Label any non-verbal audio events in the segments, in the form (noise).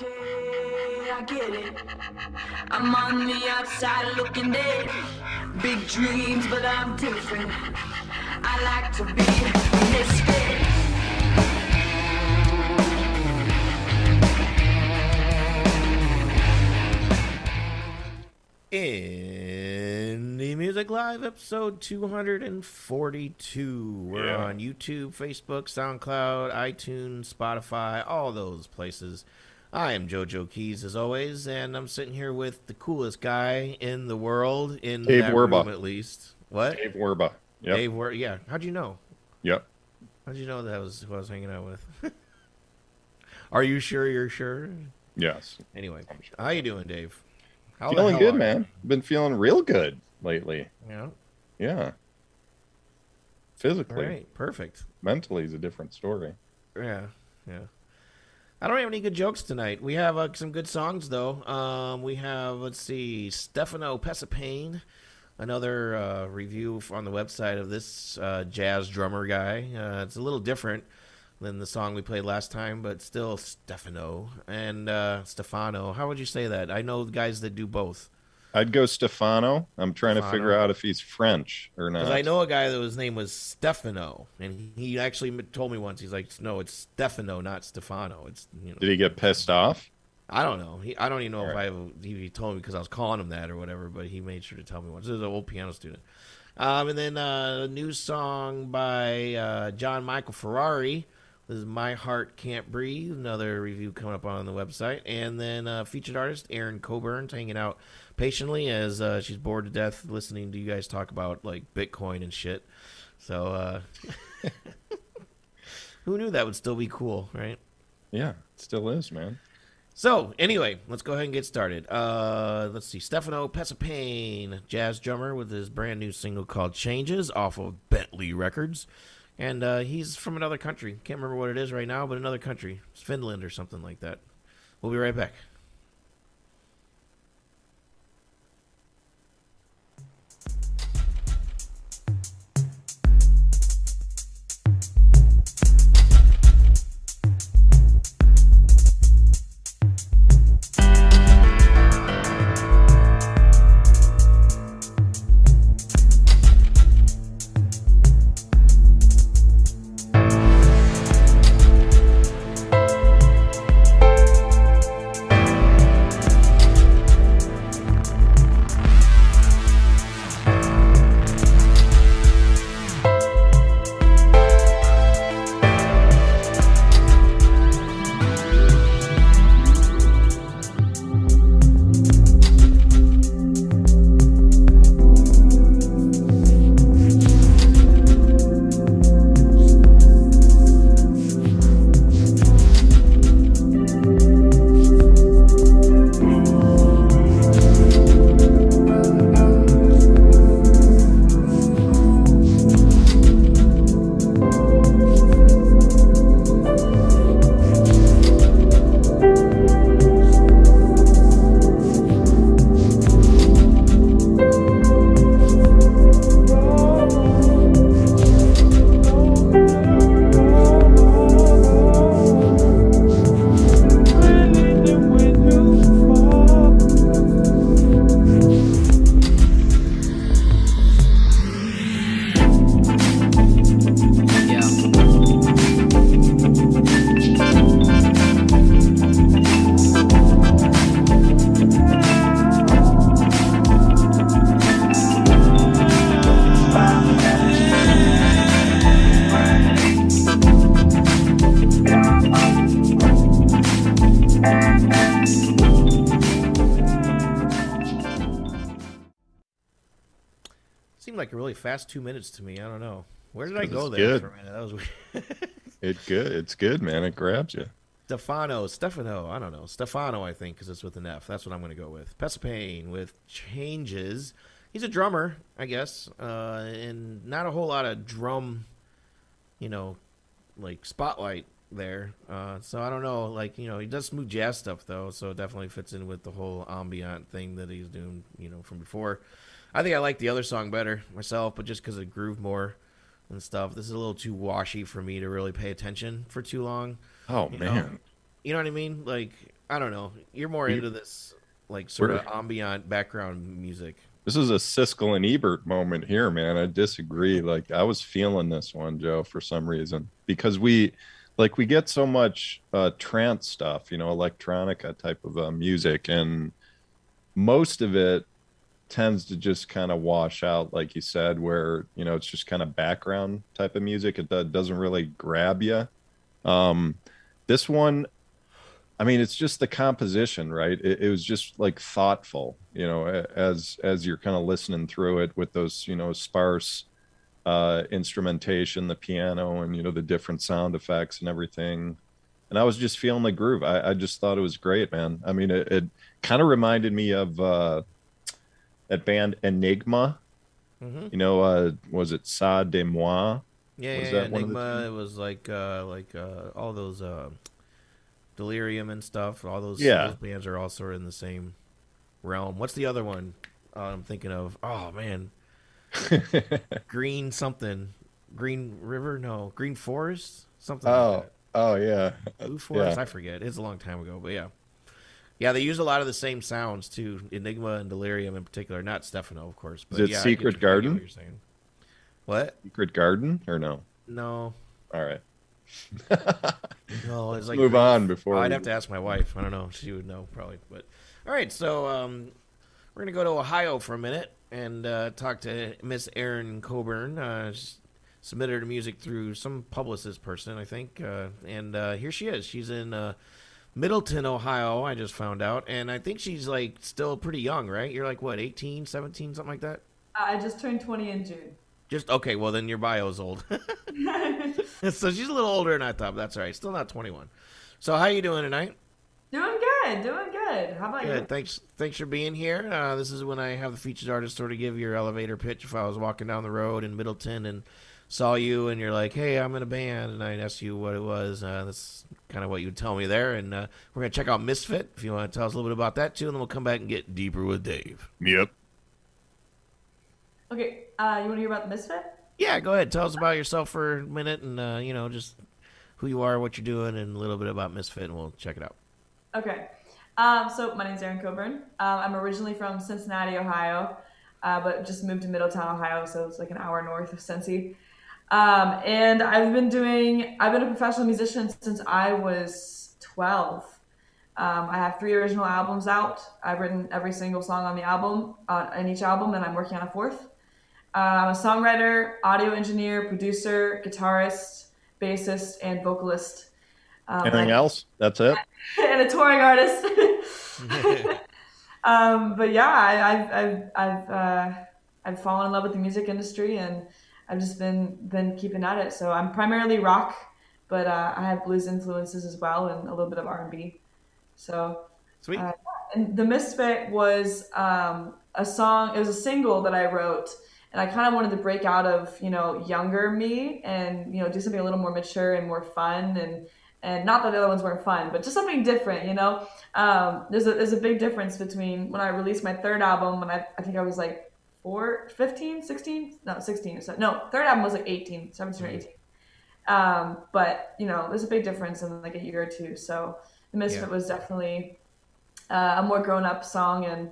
Okay, I get it. I'm on the outside looking in. Big dreams, but I'm different. I like to be a misfit. Indie Music Live, episode 242. We're Yeah. on YouTube, Facebook, SoundCloud, iTunes, Spotify, all those places. I am JoJo Keys, as always, and I'm sitting here with the coolest guy in the world, in Dave that Werba. room at least. What? Dave Werba. Yep. Dave Wer- Yeah. How'd you know? Yep. How'd you know that was who I was hanging out with? (laughs) Are you sure you're sure? Yes. Anyway, how you doing, Dave? How feeling good, man. Been feeling real good lately. Yeah. Yeah. Physically, right. Perfect. mentally is a different story. Yeah, yeah. I don't have any good jokes tonight. We have uh, some good songs though. Um, we have let's see, Stefano Pesapane, another uh, review on the website of this uh, jazz drummer guy. Uh, it's a little different than the song we played last time, but still Stefano and uh, Stefano. How would you say that? I know guys that do both. I'd go Stefano. I'm trying to figure out if he's French or not. Because I know a guy that his name was Stefano, and he actually told me once. He's like, "No, it's Stefano, not Stefano." It's you know. Did he get pissed off? I don't know. He, I don't even know if Alright. I he, he told me because I was calling him that or whatever. But he made sure to tell me once. This is an old piano student. Um, and then uh, a new song by uh, John Michael Ferrari. This is "My Heart Can't Breathe." Another review coming up on the website. And then uh, featured artist Erin Coburn hanging out patiently as uh, she's bored to death listening to you guys talk about like Bitcoin and shit. So uh, (laughs) who knew that would still be cool, right? Yeah, it still is, man. So, anyway, let's go ahead and get started. Uh, let's see. Stefano Pesapane, jazz drummer with his brand new single called Changes off of Bentley Records. And uh, he's from another country. Can't remember what it is right now, but another country. It's Finland or something like that. We'll be right back. Fast two minutes to me. I don't know. Where did I go there good. for a minute? That was weird. (laughs) It good. It's good, man. It grabs you. Stefano, Stefano, I don't know. Stefano, I think, because it's with an F. That's what I'm going to go with. Pesapane with changes. He's a drummer, I guess, uh, and not a whole lot of drum, you know, like spotlight there. Uh, so I don't know. Like, you know, he does smooth jazz stuff, though, so it definitely fits in with the whole ambient thing that he's doing, you know, from before. I think I like the other song better myself, but just because it groove more and stuff. This is a little too washy for me to really pay attention for too long. Oh You know? man. You know what I mean? Like I don't know. You're more into this like sort of ambient background music. This is a Siskel and Ebert moment here, man. I disagree. Like I was feeling this one, Joe, for some reason because we, like, we get so much uh, trance stuff, you know, electronica type of uh, music, and most of it tends to just kind of wash out, like you said, where you know it's just kind of background type of music. It doesn't really grab you. Um, this one, I mean, it's just the composition, right? It, it was just like thoughtful, you know, as as you're kind of listening through it with those, you know, sparse uh, instrumentation, the piano, and you know the different sound effects and everything. And I was just feeling the groove. I, I just thought it was great, man. I mean, it, it kind of reminded me of uh, that band Enigma. Mm-hmm. You know, uh, was it Sa de Moi? Yeah, Was yeah, that one of the Enigma. It was like uh, like uh, all those uh, Delirium and stuff. All those, Yeah. those bands are all sort of in the same realm. What's the other one uh, I'm thinking of? Oh man, (laughs) Green something, Green River? No, Green Forest, something. oh, like that. oh yeah, Blue Forest. yeah. I forget. It's a long time ago, but yeah. Yeah, they use a lot of the same sounds too. Enigma and Delirium in particular. Not Stefano, of course. But it yeah, Secret Garden? what you're saying. What? Secret Garden or no? No, All right, (laughs) no. It's like move on before. Oh, I'd we- have to ask my wife. I don't know. She would know probably. But all right, so um, we're gonna go to Ohio for a minute and uh, talk to Miss Erin Coburn. Uh, submitted her music through some publicist person, I think, uh, and uh, here she is. She's in uh, Middletown, Ohio. I just found out, and I think she's like still pretty young, right? You're like what, 18, 17, something like that. I just turned 20 in June. Just okay. Well, then your bio is old. (laughs) (laughs) so she's a little older than I thought. But that's all right. Still not 21. So how you doing tonight? doing good, doing good. How about you? Good. Thanks. Thanks for being here. Uh, this is when I have the featured artist sort of give your elevator pitch. If I was walking down the road in Middletown and saw you, and you're like, "Hey, I'm in a band," and I'd ask you what it was, uh, that's kind of what you'd tell me there. And uh, we're gonna check out Misfit. If you want to tell us a little bit about that too, and then we'll come back and get deeper with Dave. Yep. Okay, uh, you want to hear about the Misfit? Yeah, go ahead. Tell us about yourself for a minute, and uh, you know, just who you are, what you're doing, and a little bit about Misfit, and we'll check it out. Okay. Um, so my name's Erin Coburn. Um, I'm originally from Cincinnati, Ohio, uh, but just moved to Middletown, Ohio, so it's like an hour north of Cincy. Um, and I've been doing, I've been a professional musician since I was 12. Um, I have three original albums out. I've written every single song on the album, uh, in each album, and I'm working on a fourth. Uh, I'm a songwriter, audio engineer, producer, guitarist, bassist, and vocalist. Um, Anything I- else? That's it. (laughs) and a touring artist. (laughs) (laughs) um, but yeah, I, I've I've I've uh, I've fallen in love with the music industry, and I've just been been keeping at it. So I'm primarily rock, but uh, I have blues influences as well, and a little bit of R and B. So Sweet. Uh, and the Misfit was um, a song. It was a single that I wrote, and I kind of wanted to break out of you know younger me and you know do something a little more mature and more fun and and not that the other ones weren't fun, but just something different. You know, um, there's a there's a big difference between when I released my third album when I I think I was like four, 15, 16, no 16 or so. No, third album was like 18, 17 or 18. Um, but you know, there's a big difference in like a year or two. So the Misfit Yeah. was definitely uh, a more grown up song and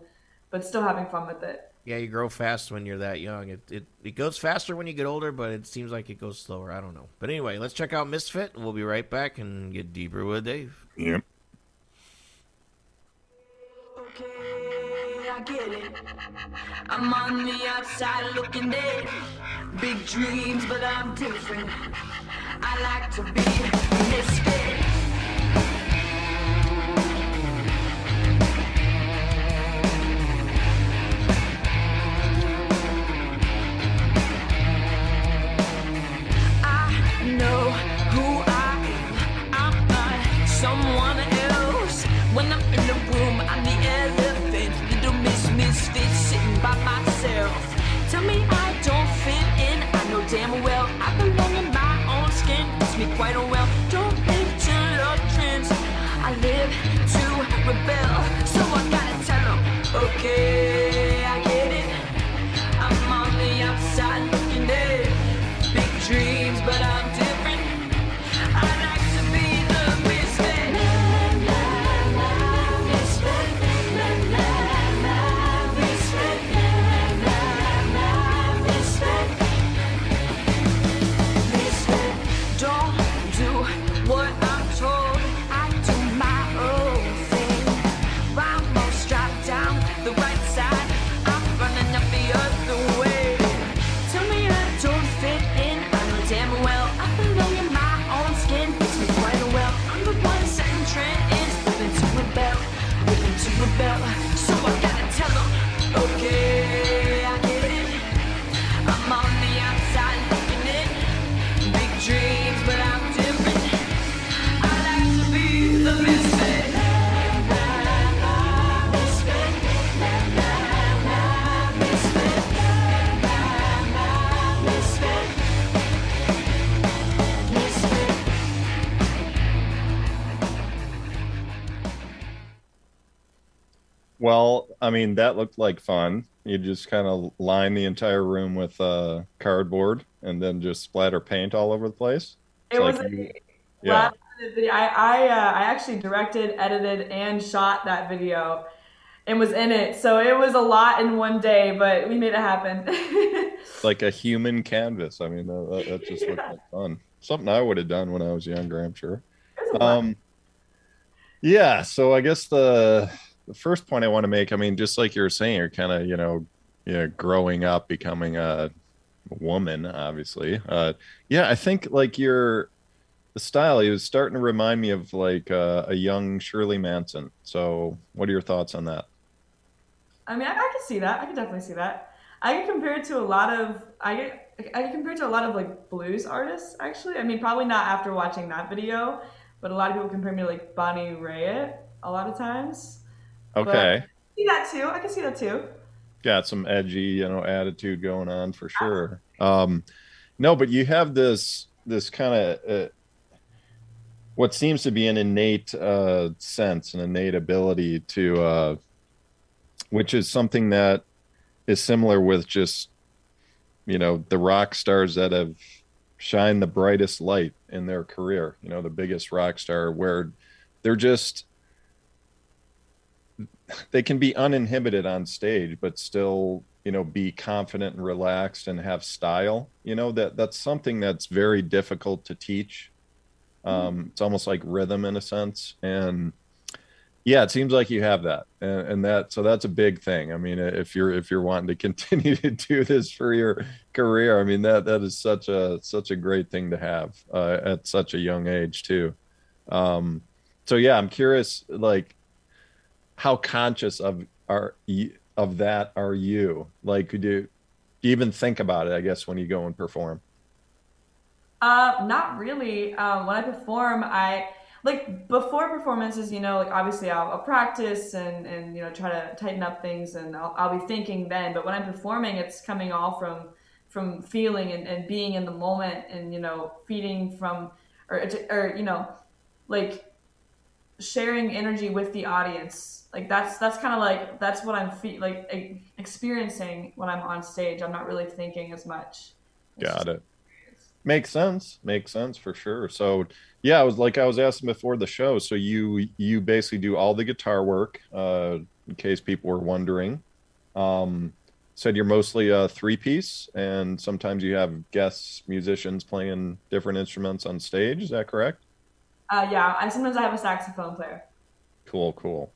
but still having fun with it. Yeah, you grow fast when you're that young. It, it it goes faster when you get older, but it seems like it goes slower. I don't know. But anyway, let's check out Misfit. We'll be right back and get deeper with Dave. Yep. I get it. I'm on the outside looking in. Big dreams, but I'm different. I like to be I mean, that looked like fun. You just kind of line the entire room with uh, cardboard and then just splatter paint all over the place. It It's was like a you- yeah. last minute video. I I, uh, I actually directed, edited, and shot that video, and was in it. So it was a lot in one day, but we made it happen. (laughs) like a human canvas. I mean, that, that, that just looked Yeah. like fun. Something I would have done when I was younger, I'm sure. It was a lot. Um, yeah. So I guess the the first point I want to make, I mean, just like you were saying, you're kind of, you know, you know, growing up, becoming a woman, obviously. Uh, yeah, I think like your the style, he was starting to remind me of like uh, a young Shirley Manson. So, what are your thoughts on that? I mean, I, I can see that. I can definitely see that. I get compared to a lot of I get I get compared to a lot of like blues artists. Actually, I mean, probably not after watching that video, but a lot of people compare me to like Bonnie Raitt a lot of times. Okay. See that too. I can see that too. got some edgy you know attitude going on for sure um no but you have this this kind of uh, what seems to be an innate uh sense an innate ability to uh which is something that is similar with just you know the rock stars that have shined the brightest light in their career you know the biggest rock star where they're just they can be uninhibited on stage but still you know be confident and relaxed and have style you know that that's something that's very difficult to teach. Um it's almost like rhythm in a sense. And yeah it seems like you have that. And, and that so that's a big thing. I mean if you're if you're wanting to (laughs) continue to do this for your career i mean that that is such a such a great thing to have uh, at such a young age too. Um so yeah i'm curious like how conscious of are of that are you like you, do you even think about it i guess when you go and perform Uh, not really. Um, when I perform, I like before performances. You know, like obviously I'll, I'll practice and and you know try to tighten up things, and I'll, I'll be thinking then. But when I'm performing, it's coming all from from feeling and, and being in the moment, and you know, feeding from or or you know, like sharing energy with the audience. Like that's that's kind of like that's what I'm fe- like e- experiencing when I'm on stage. I'm not really thinking as much. It's got it makes sense makes sense for sure so yeah i was like i was asking before the show so you you basically do all the guitar work uh in case people were wondering um said you're mostly a three piece and sometimes you have guests musicians playing different instruments on stage is that correct Uh, yeah, I sometimes I have a saxophone player. Cool, cool.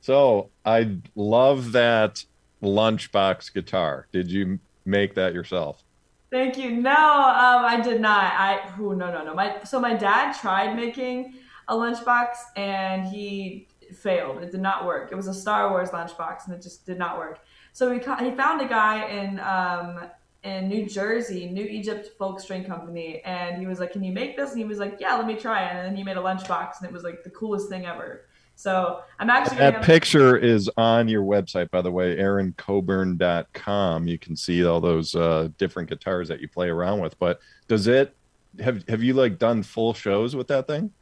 So I love that lunchbox guitar. Did you make that yourself? Thank you. No, um, I did not. I who no no no. My so my dad tried making a lunchbox and he failed. It did not work. It was a Star Wars lunchbox and it just did not work. So he he found a guy in um in New Jersey, New Egypt Folk String Company, and he was like, "Can you make this?" And he was like, "Yeah, let me try it." And then he made a lunchbox and it was like the coolest thing ever. So I'm actually That have- picture is on your website, by the way, erincoburn.com. You can see all those uh, different guitars that you play around with. But does it have have you like done full shows with that thing?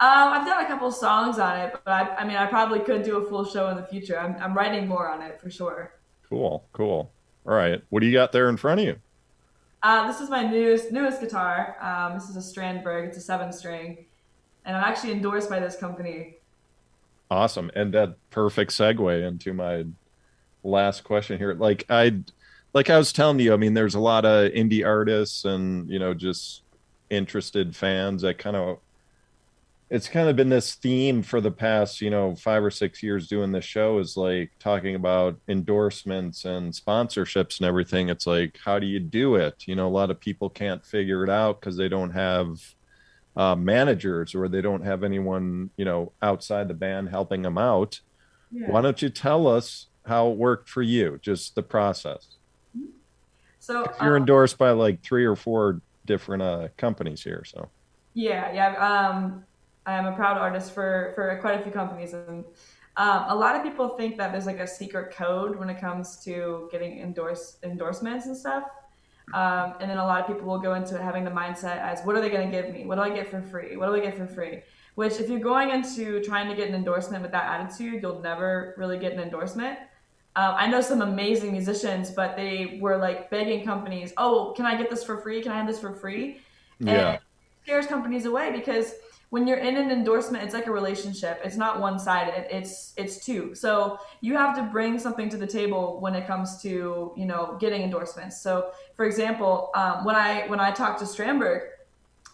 Um, I've done a couple songs on it, but I, I mean, I probably could do a full show in the future. I'm, I'm writing more on it for sure. Cool, cool. All right. What do you got there in front of you? Uh, this is my newest newest guitar. Um, this is a Strandberg. It's a seven string, and I'm actually endorsed by this company. Awesome. And that perfect segue into my last question here. Like I like I was telling you, I mean, there's a lot of indie artists and, you know, just interested fans that kind of it's kind of been this theme for the past, you know, five or six years doing this show is like talking about endorsements and sponsorships and everything. It's like, how do you do it? You know, a lot of people can't figure it out because they don't have uh, managers or they don't have anyone you know outside the band helping them out Yeah. why don't you tell us how it worked for you just the process So you're um, endorsed by like three or four different uh, companies here so Yeah, yeah. Um, I am a proud artist for for quite a few companies, and um, a lot of people think that there's like a secret code when it comes to getting endorse endorsements and stuff. Um, and then a lot of people will go into having the mindset as, what are they going to give me? What do I get for free? What do I get for free? Which, if you're going into trying to get an endorsement with that attitude, you'll never really get an endorsement. Um, I know some amazing musicians, but they were like begging companies, "Oh, can I get this for free? Can I have this for free?" And Yeah. scares companies away because when you're in an endorsement, it's like a relationship. It's not one sided. It's it's two. So you have to bring something to the table when it comes to you know getting endorsements. So for example, um, when I when I talked to Strandberg,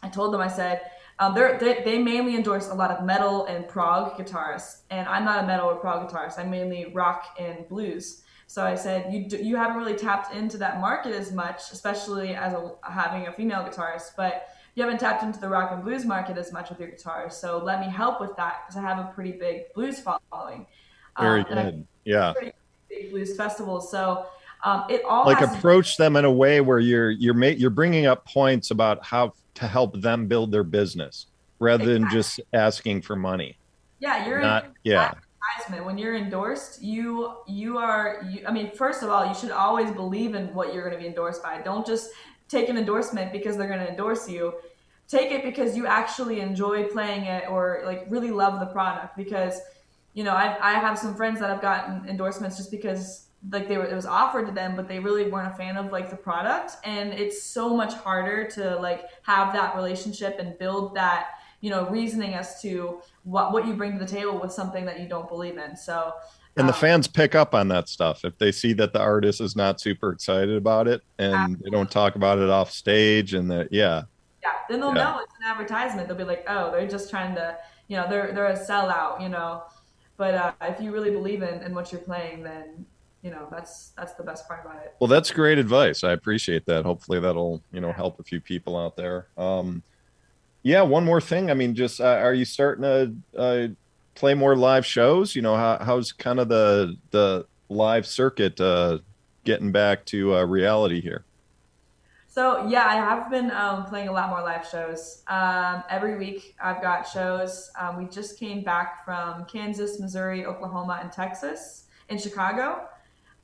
I told them I said um, they they mainly endorse a lot of metal and prog guitarists, and I'm not a metal or prog guitarist. I'm mainly rock and blues. So I said you d- you haven't really tapped into that market as much, especially as a, having a female guitarist, but you haven't tapped into the rock and blues market as much with your guitars. So let me help with that because I have a pretty big blues following. Very Um, good. Yeah. pretty big blues festivals. So um, it all Like has to- approach them in a way where you're you're ma- you're bringing up points about how to help them build their business rather than just asking for money. yeah, you're Not in yeah. advertisement. When you're endorsed, you you are. You, I mean, first of all, you should always believe in what you're going to be endorsed by. Don't just take an endorsement because they're going to endorse you. Take it because you actually enjoy playing it or like really love the product. Because you know, I I have some friends that have gotten endorsements just because like they were it was offered to them, but they really weren't a fan of like the product. And it's so much harder to like have that relationship and build that you know reasoning as to what what you bring to the table with something that you don't believe in. So And the um, fans pick up on that stuff if they see that the artist is not super excited about it and they don't talk about it off stage and that yeah. yeah, then they'll Yeah. know it's an advertisement. They'll be like, oh, they're just trying to, you know, they're they're a sellout, you know. But uh, if you really believe in, in what you're playing, then you know that's that's the best part about it. Well, that's great advice. I appreciate that. Hopefully, that'll you know help a few people out there. Um, yeah, one more thing. I mean, just uh, are you starting to uh, play more live shows? You know, how, how's kind of the the live circuit uh, getting back to uh, reality here? So yeah, I have been um, playing a lot more live shows. Um, every week I've got shows. Um, we just came back from Kansas, Missouri, Oklahoma, and Texas in Chicago.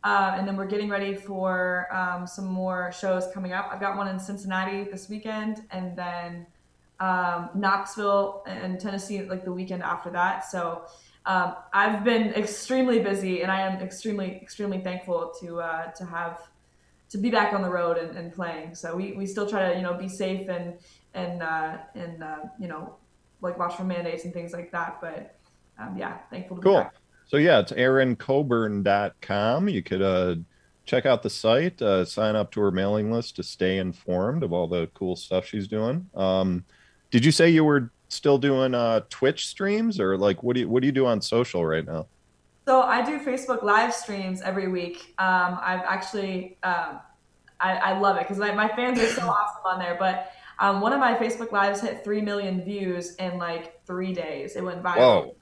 Um, and then we're getting ready for um, some more shows coming up. I've got one in Cincinnati this weekend, and then um, Knoxville and Tennessee like the weekend after that. So um, I've been extremely busy, and I am extremely extremely thankful to uh, to have to be back on the road and, and playing. So we, we still try to you know be safe and and uh, and uh, you know like watch for mandates and things like that. But um, yeah, thankful to be Cool. back. So yeah, it's erincoburn.com. You could uh, check out the site, uh, sign up to her mailing list to stay informed of all the cool stuff she's doing. Um, did you say you were still doing uh, Twitch streams, or like what do you what do you do on social right now? So I do Facebook live streams every week. Um, I've actually, um, I, I love it because my, my fans are so (laughs) awesome on there. But um, one of my Facebook lives hit 3 million views in like three days. It went viral. Whoa.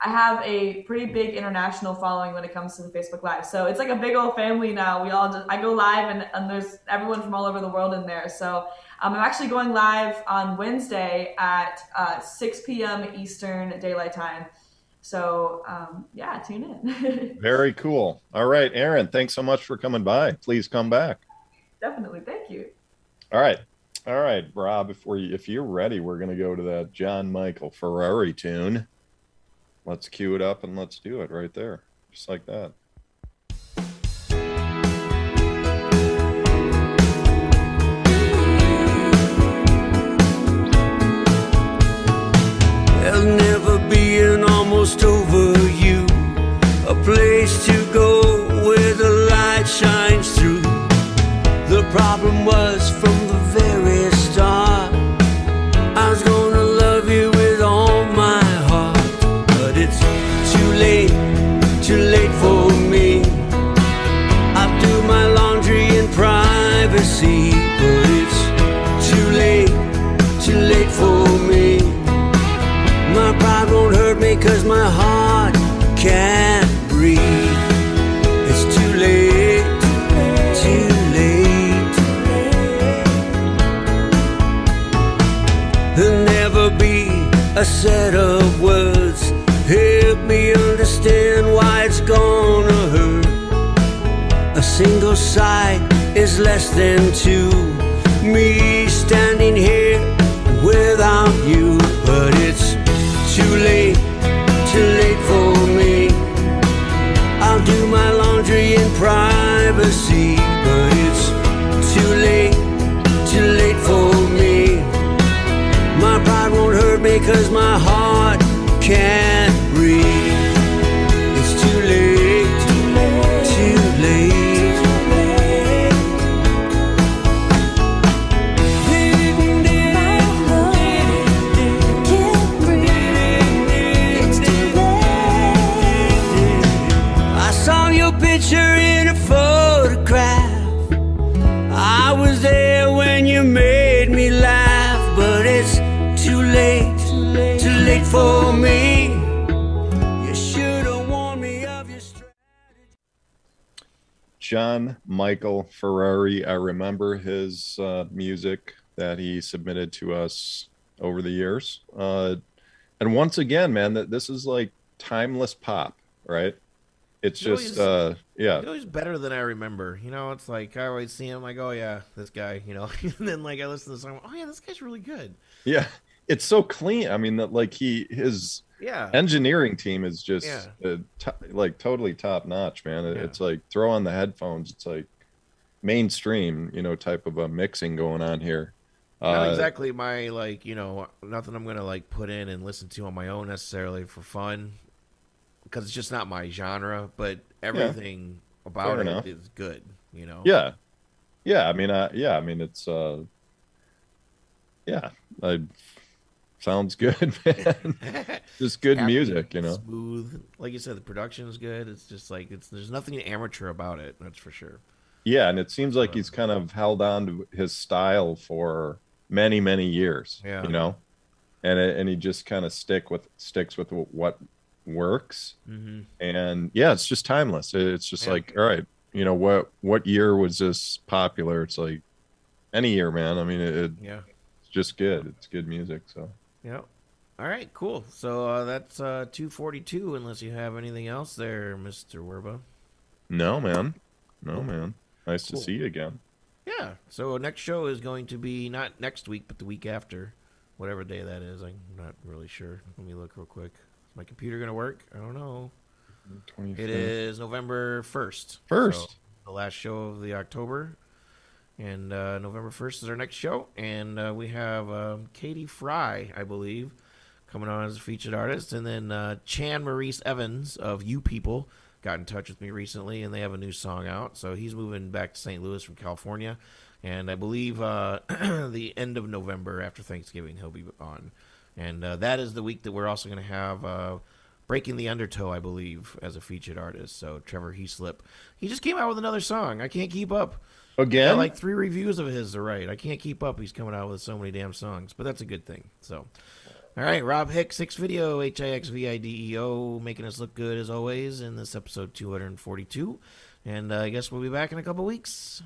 I have a pretty big international following when it comes to the Facebook live. So it's like a big old family now. We all just, I go live and, and there's everyone from all over the world in there. So um, I'm actually going live on Wednesday at uh, 6 p.m. Eastern Daylight Time. So um, yeah, tune in. (laughs) Very cool. All right, Erin, thanks so much for coming by. Please come back. Definitely, thank you. All right. All right, Rob, if we if you're ready, we're gonna go to that John Michael Ferrari tune. Let's cue it up and let's do it right there. Just like that. Sight is less than two. Me standing here without you, but it's too late, too late for me. I'll do my laundry in privacy, but it's too late, too late for me. My pride won't hurt me, cause my heart can't. John Michael Ferrari. I remember his uh, music that he submitted to us over the years. Uh, and once again, man, that this is like timeless pop, right? It's You know, just, uh, yeah, You know, he's better than I remember. You know, it's like I always see him, like, oh yeah, this guy. You know, (laughs) and then like I listen to the song, oh yeah, this guy's really good. yeah. It's so clean. I mean, that like he his Yeah, engineering team is just Yeah. to- like totally top notch, man. It- Yeah. It's like throw on the headphones. It's like mainstream, you know, type of a mixing going on here. not Uh, exactly my like, you know, nothing I'm gonna like put in and listen to on my own necessarily for fun, because it's just not my genre. But everything about Fair it enough. is good. You know. Yeah, yeah. I mean, uh, yeah. I mean, it's uh, yeah. I, sounds good, (laughs) man. (laughs) just good music, you know. Smooth, like you said, the production is good. It's just like it's there's nothing amateur about it. That's for sure. Yeah, and it seems like he's kind of held on to his style for many, many years. Yeah. you know, and it, and he just kind of stick with sticks with what works. Mm-hmm. and yeah it's just timeless it's just Yeah. like all right you know what what year was this popular it's like any year man i mean it, yeah, it's just good it's good music so Yep. All right, cool. So uh, that's uh, 242, unless you have anything else there, Mr. Werba. no man no man nice Cool. to see you again Yeah. So next show is going to be not next week, but the week after, whatever day that is. I'm not really sure. Let me look real quick. Is my computer going to work? I don't know. It is November 1st. First. So, the last show of the October. And uh, November 1st is our next show. And uh, we have um, Katie Fry, I believe, coming on as a featured artist. And then uh, Chan Maurice Evans of You People got in touch with me recently, and they have a new song out. So he's moving back to St. Louis from California. And I believe uh, (clears throat) the end of November after Thanksgiving, he'll be on. And uh, that is the week that we're also going to have uh, Breaking the Undertow, I believe, as a featured artist. So Trevor Heaslip. He just came out with another song. I can't keep up. Again like three reviews of his to write. I can't keep up. He's coming out with so many damn songs, but that's a good thing. So, all right, Rob Hicks, Hix Video, H I X V I D E O, making us look good as always in this episode 242. And uh, I guess we'll be back in a couple weeks.